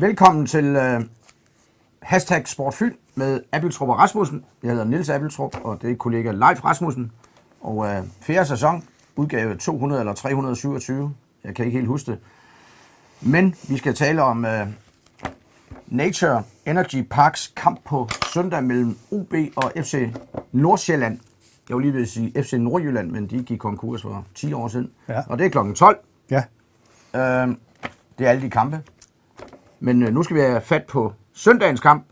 Velkommen til uh, hashtag Sportfyn med Appeltrup og Rasmussen. Jeg hedder Nils Appeltrup, og det er kollega Leif Rasmussen. Og uh, fjerde sæson, udgave 200 eller 327. Jeg kan ikke helt huske det. Men vi skal tale om uh, Nature Energy Parks kamp på søndag mellem UB og FC Nordsjælland. Jeg vil lige vil sige FC Nordjylland, men de gik konkurs for 10 år siden. Ja. Og det er klokken 12. Ja, Øh, det er alle de kampe. Men øh, nu skal vi have fat på søndagens kamp.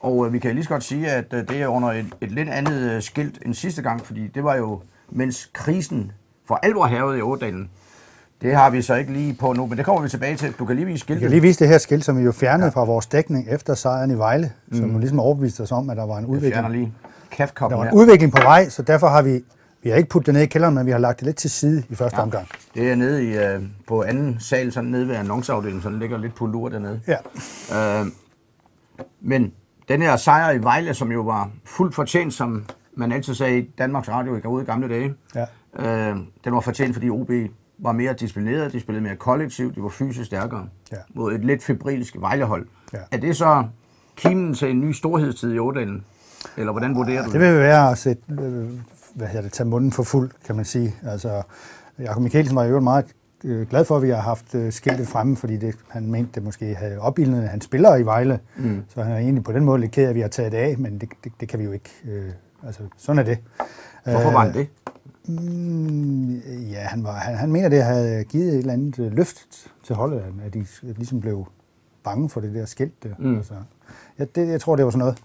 Og øh, vi kan lige så godt sige, at øh, det er under et, et lidt andet skilt end sidste gang, fordi det var jo, mens krisen for alvor havede i Ådalen. Det har vi så ikke lige på nu, men det kommer vi tilbage til. Du kan lige vise jeg skiltet. kan lige vise det her skilt, som vi jo fjernede ja. fra vores dækning efter sejren i Vejle, mm. som jo ligesom overbeviste os om, at der var en Jeg fjerner udvikling. lige Der var en her. udvikling på vej, så derfor har vi, vi har ikke puttet det ned i kælderen, men vi har lagt det lidt til side i første ja. omgang. Det er nede i, øh, på anden sal, sådan nede ved annonceafdelingen, så den ligger lidt på lur dernede. Ja. Øh, men den her sejr i Vejle, som jo var fuldt fortjent, som man altid sagde i Danmarks Radio i gamle dage, Ja. øh, den var fortjent, fordi OB var mere disciplineret, de spillede mere kollektivt, de var fysisk stærkere Ja. mod et lidt febrilsk Vejlehold. Ja. Er det så kimen til en ny storhedstid i Ådalen? Eller hvordan vurderer du Det vil være at sætte, øh, hvad hedder det, tage munden for fuld, kan man sige. Altså, Jakob Mikkelsen var jo meget øh, glad for, at vi har haft øh, skiltet fremme, fordi det, han mente, det måske havde opildnet hans spillere i Vejle. Mm. Så han er egentlig på den måde lidt ked af, at vi har taget det af, men det, det, det kan vi jo ikke. Øh, altså, sådan er det. Hvorfor var han det? Mm, ja, han, var, han, han mener, det havde givet et eller andet øh, løft til holdet, at de ligesom blev bange for det der skilt der. Mm. Altså, ja, det, jeg tror, det var sådan noget.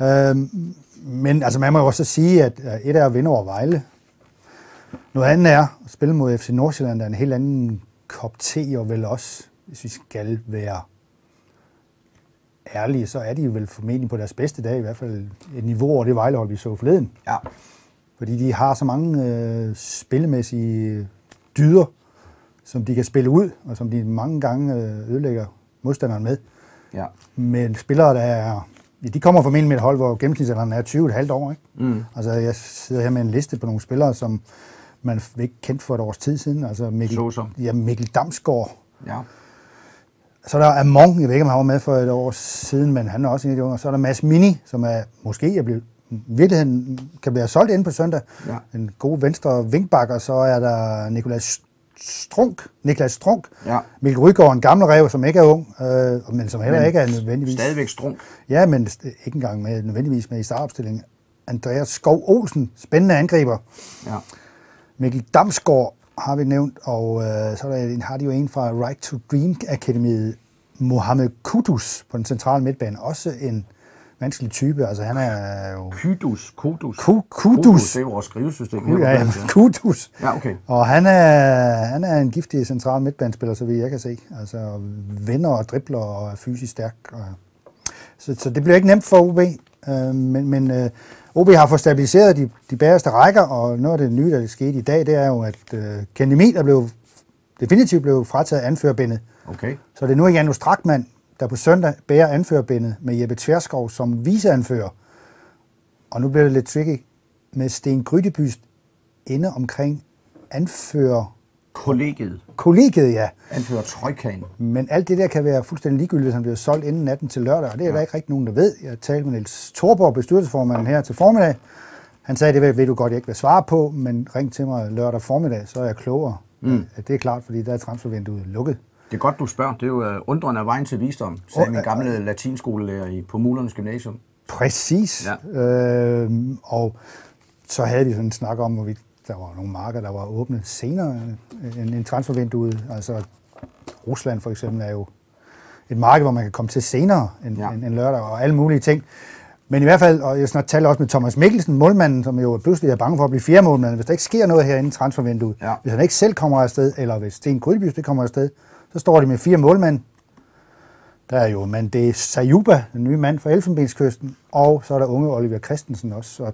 Ja. Øhm, men altså, man må jo også sige, at øh, et er at vinde over Vejle. Noget andet er at spille mod FC Nordsjælland, der er en helt anden kop te, og vel også, hvis vi skal være ærlige, så er de vel formentlig på deres bedste dag, i hvert fald et niveau over det Vejlehold, vi så forleden. Ja. Fordi de har så mange øh, spillemæssige dyder, som de kan spille ud, og som de mange gange øh, ødelægger modstanderen med. ja. Men spillere, der er... Ja, de kommer formentlig med et hold, hvor gennemsnitsalderen er 20 et halvt år. Ikke? Mm. Altså, jeg sidder her med en liste på nogle spillere, som man ikke kendte for et års tid siden. Altså Mikkel, Såsom? ja, Mikkel Damsgaard. Ja. Så er der jeg ved ikke, om han var med for et år siden, men han er også en af de unge. Og så er der Mads Mini, som er måske er blevet, i virkeligheden kan blive solgt ind på søndag. Ja. En god venstre vinkbak, og så er der Nikolaj Strunk, Niklas Strunk, Ja. Mikkel Rygaard, en gammel rev, som ikke er ung, øh, men som heller Men ikke er nødvendigvis... Stadigvæk strunk. Ja, men ikke engang med, nødvendigvis med i startopstillingen. Andreas Skov Olsen, spændende angriber. Ja. Mikkel Damsgaard har vi nævnt, og øh, så er der, en- har de jo en fra Right to Dream Akademiet, Mohamed Kudus på den centrale midtbane. Også en vanskelig type. Altså han er jo... Kydus, Kudus. Ku- Kudus. Det er vores skrivesystem. Ja, ja, ja. Kudus. ja, okay. Og han er, han er en giftig central midtbanespiller, så vidt jeg kan se. Altså vinder og dribler og er fysisk stærk. Og, så, så det bliver ikke nemt for OB. Øh, men men øh, OB har fået stabiliseret de, de bagerste rækker, og noget af det nye, der skete i dag, det er jo, at øh, Kenny Emil er blevet, definitivt blev frataget anførerbindet. Okay. Så det er nu Janus Strakman, der på søndag bærer anførerbindet med Jeppe Tverskov som viceanfører. Og nu bliver det lidt tricky med Sten Grydebyst inde omkring anfører Kollegiet kollegiet, ja. anfører Trojkagen. Men alt det der kan være fuldstændig ligegyldigt, hvis han bliver solgt inden natten til lørdag, og det er ja. der ikke rigtig nogen, der ved. Jeg talte med Niels Thorborg, bestyrelsesformanden her til formiddag. Han sagde, det ved, du godt, jeg ikke vil svare på, men ring til mig lørdag formiddag, så er jeg klogere. Mm. Det er klart, fordi der er transfervinduet lukket. Det er godt, du spørger. Det er jo uh, undrende af vejen til visdom, sagde Åh, min gamle latinskolelærer i, på Mulernes Gymnasium. Præcis. Ja. Øhm, og så havde vi sådan en snak om, hvorvidt der var nogle marker, der var åbne senere end, end transfervinduet. Altså Rusland for eksempel er jo et marked, hvor man kan komme til senere end, Ja. end, end lørdag, og alle mulige ting. Men i hvert fald, og jeg snart taler også med Thomas Mikkelsen, målmanden, som jo pludselig er bange for at blive fjerde målmand. Hvis der ikke sker noget her inden transfervinduet, Ja. hvis han ikke selv kommer afsted, eller hvis Sten Grydebys det kommer afsted, så står de med fire målmænd. Der er jo Mande Sayuba, den nye mand fra Elfenbenskysten, og så er der unge Oliver Christensen også. Så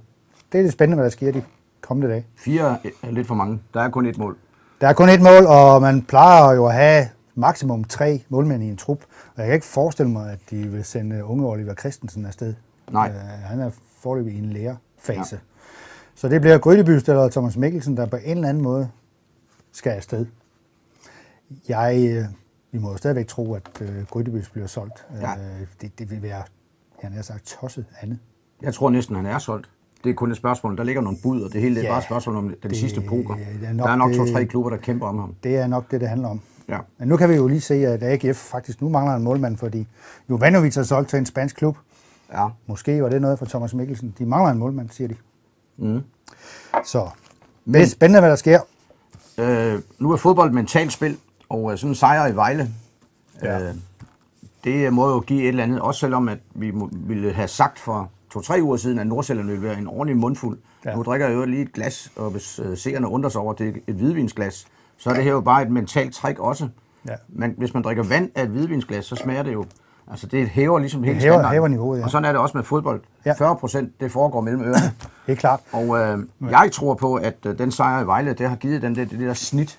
det er lidt spændende, hvad der sker de kommende dage. Fire er lidt for mange. Der er kun et mål. Der er kun et mål, og man plejer jo at have maksimum tre målmænd i en trup. Og jeg kan ikke forestille mig, at de vil sende unge Oliver Christensen afsted. Nej. Øh, han er forløbig i en lærefase. Ja. Så det bliver Grydebyst eller Thomas Mikkelsen, der på en eller anden måde skal afsted. Jeg øh, vi må jo stadigvæk tro, at øh, Grydebys bliver solgt. Ja. Øh, det, det vil være, jeg har sagt, tosset andet. Jeg tror næsten, han er solgt. Det er kun et spørgsmål. Der ligger nogle bud, og det hele det er Ja, bare et spørgsmål om den det- sidste poker. det er nok der er nok to-tre klubber, der kæmper om ham. Det er nok det, det handler om. Ja. Men nu kan vi jo lige se, at AGF faktisk nu mangler en målmand, fordi Jovanovic er solgt til en spansk klub. ja. Måske var det noget for Thomas Mikkelsen. De mangler en målmand, siger de. Mm. Så det er spændende, hvad der sker. Øh, nu er fodbold et mentalt spil, og øh, sådan en sejr i Vejle, Ja. øh, det må jo give et eller andet, også selvom at vi ville have sagt for to-tre uger siden, at Nordsjælland ville være en ordentlig mundfuld. Ja. Nu drikker jeg jo lige et glas, og hvis øh, seerne undrer sig over, at det er et hvidvinsglas, så er det her jo bare et mentalt træk også. Ja. Men hvis man drikker vand af et hvidvinsglas, så smager det jo. Altså det hæver ligesom hele hæver- standarden. hæver niveauet, ja. Og sådan er det også med fodbold. Ja. 40 procent, det foregår mellem ørerne. Det er klart. Og øh, jeg tror på, at øh, den sejr i Vejle, det har givet den det, det der snit,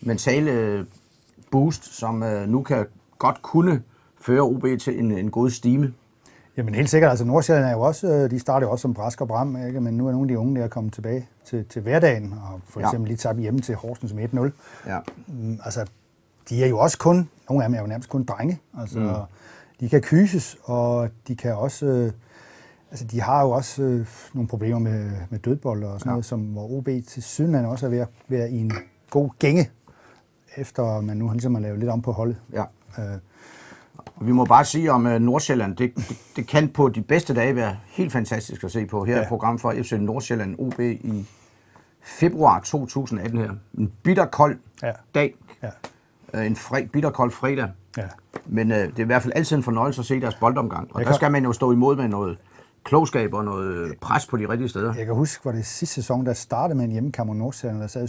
mentale boost, som øh, nu kan godt kunne føre OB til en, en god stime. Jamen helt sikkert, altså Nordsjælland er jo også, øh, de startede jo også som Brask og Bram, ikke? men nu er nogle af de unge, der er kommet tilbage til, til hverdagen, og for Ja. eksempel lige tabt hjemme til Horsens med 1-0. Ja. Mm, altså, de er jo også kun, nogle af dem er jo nærmest kun drenge, altså, mm. de kan kyses, og de kan også, øh, altså de har jo også øh, nogle problemer med, med dødbold og sådan Ja. ja. noget, som, hvor OB til sydenland også er ved at være i en god gænge, efter man nu har ligesom har lavet lidt om på holdet. ja. Øh, vi må bare sige om øh, Nordsjælland, det, det, det kan på de bedste dage være helt fantastisk at se på. Her er Ja. et program for FC Nordsjælland OB i februar 2018 her. En bitterkold Ja. dag. ja, Øh, en fre, bitterkold fredag. ja. Men øh, det er i hvert fald altid en fornøjelse at se deres boldomgang. Og Jeg der kan- skal man jo stå imod med noget klogskab og noget øh, pres på de rigtige steder. Jeg kan huske, hvor det sidste sæson, der startede med en hjemmekamp mod Nordsjælland, der sad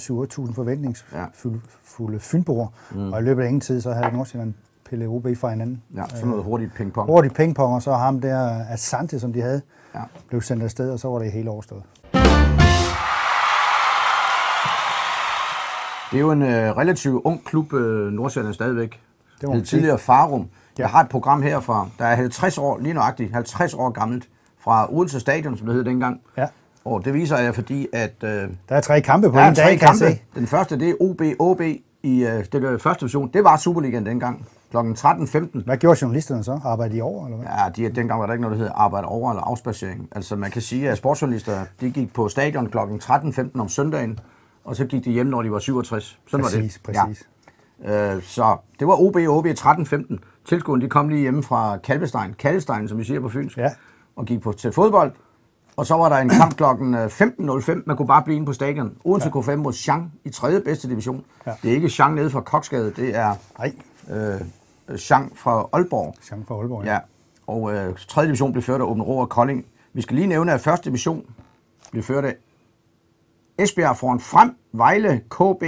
7-8.000 forventningsfulde fynboer, mm. og i løbet af ingen tid, så havde Nordsjælland pillet OB fra hinanden. Ja, sådan noget hurtigt pingpong. Hurtigt pingpong, og så ham der Asante, som de havde, Ja. blev sendt afsted, og så var det hele overstået. Det er jo en øh, relativt ung klub, øh, Nordsjælland stadigvæk. Det var tidligere Farum. Ja. Jeg har et program herfra, der er 50 år, lige nøjagtigt 50 år gammelt, fra Odense Stadion, som det hed dengang. Ja. Og det viser jeg, fordi at øh, Der er tre kampe på en tre dag, jeg kampe. se. Den første, det er OB, OB i øh, det første division. Det var Superligaen dengang, kl. 13.15. Hvad gjorde journalisterne så? Arbejdede de over, eller hvad? Ja, de, dengang var der ikke noget, der hedder arbejde over eller afspacering. Altså man kan sige, at sportsjournalister, de gik på stadion kl. 13.15 om søndagen, og så gik de hjem, når de var 67. Sådan Præcis, var det. præcis. Ja. Øh, så det var OB OB 13.15. Tilskuerne, de kom lige hjemme fra Kalvestein, Kalvestein, som vi siger på Fynsk, Ja. Og gik på, til fodbold. Og så var der en kamp klokken øh, 15.05. Man kunne bare blive inde på stadion. Odense ja. K5 mod Chang i 3. bedste division. Ja. Det er ikke Chang nede fra Koksgade, det er Nej, øh, Chang fra Aalborg. Jean for Aalborg. Ja, og øh, 3. division blev ført af Åben Rå og Kolding. Vi skal lige nævne, at 1. division blev ført af Esbjerg foran frem, Vejle, KB,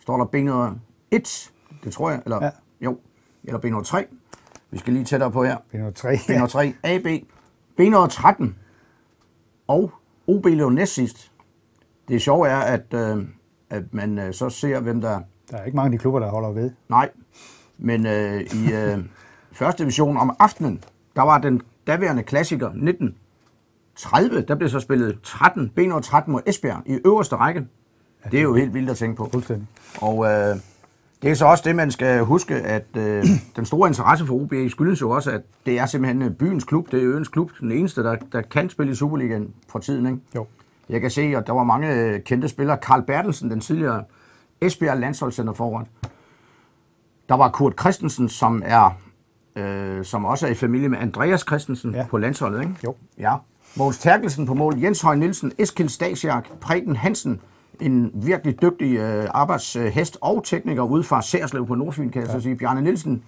står der B101, det tror jeg, eller Ja. jo, eller B103. Vi skal lige tættere på her. Det er noget tre. B103, AB, B113 og OB blev næst sidst. Det sjove er, at, øh, at man øh, så ser, hvem der Der er ikke mange af de klubber, der holder ved. Nej, men øh, i øh, første division om aftenen, der var den daværende klassiker 1930, der blev så spillet 13, B113 mod Esbjerg i øverste række. Det er jo helt vildt at tænke på. Fuldstændig. Og øh, det er så også det, man skal huske, at øh, den store interesse for OB skyldes jo også, at det er simpelthen øh, byens klub, det er øens klub, den eneste, der, der kan spille i Superligaen for tiden. Ikke? Jo. Jeg kan se, at der var mange øh, kendte spillere. Karl Bertelsen, den tidligere Esbjerg landsholdscenter forret. Der var Kurt Christensen, som er øh, som også er i familie med Andreas Christensen. Ja. på landsholdet, ikke? Jo. Ja. Mogens Terkelsen på mål, Jens Høj Nielsen, Eskild Stasiak, Preben Hansen, en virkelig dygtig øh, arbejdshest og tekniker ude fra Særslev på Nordfyn, kan jeg ja. så sige. Bjarne Nielsen,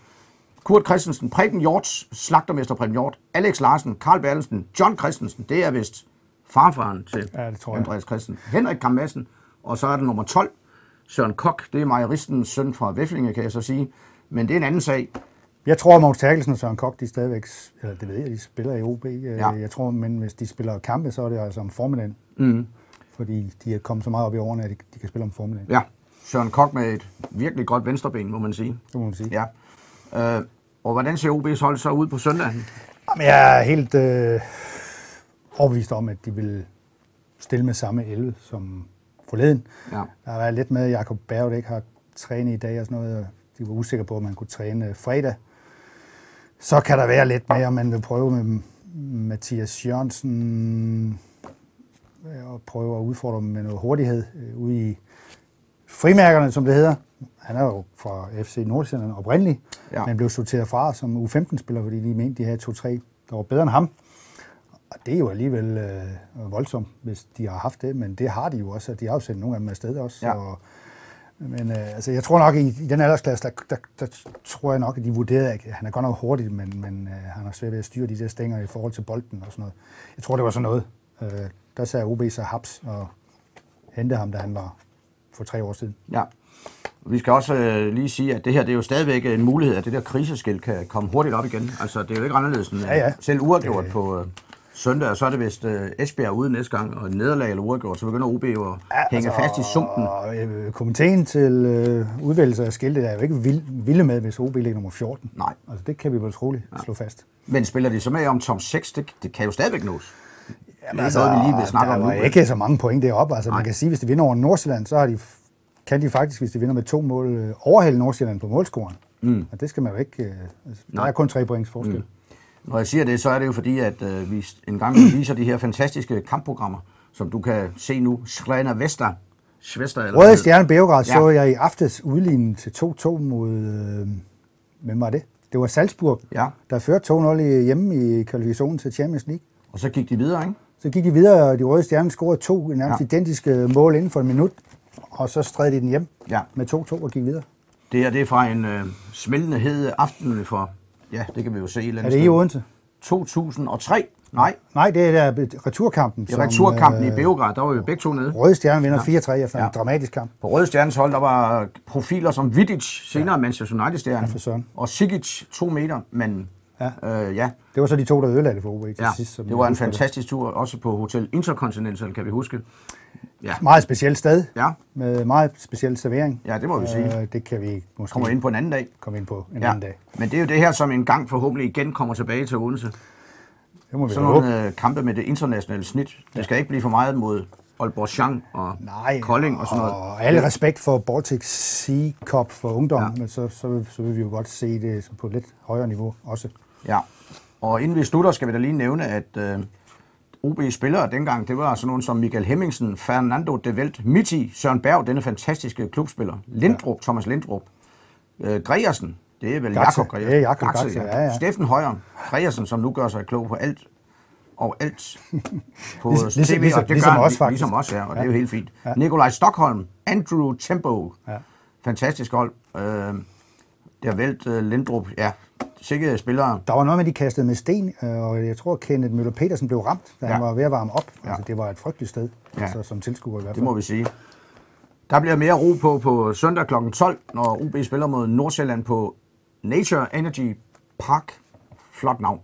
Kurt Christensen, Preben Hjorts, slagtermester Preben Hjort, Alex Larsen, Karl Bertelsen, John Christensen, det er vist farfaren til Ja, det tror jeg. Andreas Christensen. Henrik Kam Madsen, og så er der nummer 12, Søren Kok, det er mejeristens søn fra Væflinge, kan jeg så sige. Men det er en anden sag. Jeg tror, at Mogens Terkelsen og Søren Kok, de stadigvæk, eller det ved jeg, de spiller i OB. Ja. Ja. Jeg tror, men hvis de spiller kampe, så er det altså om formiddagen. Mm. Fordi de er kommet så meget op i årene, at de, kan spille om formiddagen. Ja, Søren Kok med et virkelig godt venstreben, må man sige. Det må man sige. Ja. Øh, og hvordan ser OB's hold så ud på søndag? Jamen, jeg er helt øh, overbevist om, at de vil stille med samme 11 som forleden. Ja. Der har været lidt med, at Jacob Berg ikke har trænet i dag og sådan noget. de var usikre på, om man kunne træne fredag. Så kan der være lidt mere, man vil prøve med Mathias Jørgensen og prøve at udfordre dem med noget hurtighed øh, ude i frimærkerne, som det hedder. Han er jo fra FC Nordsjælland oprindeligt, Ja. men blev sorteret fra som U15-spiller, fordi de mente, de havde to-tre, der var bedre end ham. Og det er jo alligevel øh, voldsomt, hvis de har haft det, men det har de jo også, og de har jo sendt nogle af dem afsted også. Ja. Og, men øh, altså, jeg tror nok, i, i den aldersklasse, der, der, der, tror jeg nok, at de vurderede, at han er godt nok hurtig, men, men øh, han har svært ved at styre de der stænger i forhold til bolden og sådan noget. Jeg tror, det var sådan noget. Øh, der sagde OB så haps og hente ham, da han var for tre år siden. Ja. Vi skal også øh, lige sige, at det her det er jo stadigvæk en mulighed, at det der kriseskilt kan komme hurtigt op igen. Altså, det er jo ikke anderledes end Ja, ja. øh, selv uafgjort Det- på øh, søndag, og så er det vist øh, Esbjerg ude næste gang, og nederlag eller uafgjort, så begynder OB jo at hænge fast i sumpen. Og øh, komiteen til øh, udvælgelse af skiltet er jo ikke vild, vilde med, hvis OB ligger nummer 14. Nej. Altså, det kan vi vel troligt slå fast. Men spiller de så med om tom 6, det, det kan jo stadigvæk nås. Jamen, er noget, vi lige vil snakke der om nu. ikke så mange point deroppe. Altså, Nej. man kan sige, hvis de vinder over Nordsjælland, så har de, kan de faktisk, hvis de vinder med to mål, øh, overhælde Nordsjælland på målscoren. Mm. Og det skal man jo ikke... Øh, altså, der Nej. er kun tre points forskel. Mm. Når jeg siger det, så er det jo fordi, at øh, vi en gang viser de her fantastiske kampprogrammer, som du kan se nu. Srena Vesta. Svester, eller Røde Stjerne Beograd Ja. så jeg i aftes udlignet til 2-2 mod... Øh, hvem var det? Det var Salzburg, Ja. der førte 2-0 i- hjemme i kvalifikationen til Champions League. Og så gik de videre, ikke? Så gik de videre, og de røde stjerner scorede to nærmest Ja. ja. identiske mål inden for en minut, og så stred de den hjem Ja. med 2-2 og gik videre. Det her det er fra en øh, smeltende hed aften for, ja, det kan vi jo se et eller Er det i Odense? 2003? Nej, Nej, det er der returkampen. det er returkampen i Beograd, der var vi begge to nede. Røde Stjerne vinder 4-3 efter Ja. en dramatisk kamp. På Røde Stjernes hold, der var profiler som Vidic, senere ja. Manchester United-stjerne, Ja, og Sigic, to meter, men Ja. øh, ja, Det var så de to, der ødelagde det for OB til ja sidst. som det var en fantastisk tur, også på Hotel Intercontinental, kan vi huske. Ja, Meget specielt sted, ja, med meget speciel servering. ja det må vi sige. Øh, det kan vi måske Kommer ind på en anden dag. komme ind på en Ja. anden dag. Men det er jo det her, som en gang forhåbentlig igen kommer tilbage til Odense. Det må vi Sådan nogle øh, kampe med det internationale snit. Det skal ikke blive for meget mod Aalborg Chang og Nej, Kolding og sådan noget. Og alle respekt for Baltic Sea Cup for ungdom, Ja. men så, så, så vil vi jo godt se det på et lidt højere niveau også. Ja. Og inden vi slutter, skal vi da lige nævne, at øh, OB spillere dengang, det var sådan nogen som Michael Hemmingsen, Fernando de Welt, Mitti, Søren Berg, denne fantastiske klubspiller, Lindrup, ja. Thomas Lindrup, øh, Gregersen, det er vel. Jakob Gregersen. Er Jakob Gaxe, ja, ja. Steffen Højer, Gregersen, som nu gør sig klog på alt og alt på Ligesom- ligesom- tv, ligesom- og det ligesom gør os, faktisk. Ligesom os, ja, og det er jo Ja. helt fint. Ja. Nikolaj Stockholm, Andrew Tempo, Ja. fantastisk hold. Øh, det har vælt øh, Lindrup, ja, sikkert spillere. Der var noget med, de kastede med sten, øh, og jeg tror, Kenneth Møller Petersen blev ramt, da ja. han var ved at varme op. Ja. Altså, det var et frygteligt sted, Ja. altså, som tilskuer i hvert Det fald. må vi sige. Der bliver mere ro på på søndag kl. 12, når OB spiller mod Nordsjælland på Nature Energy Park. Flot navn.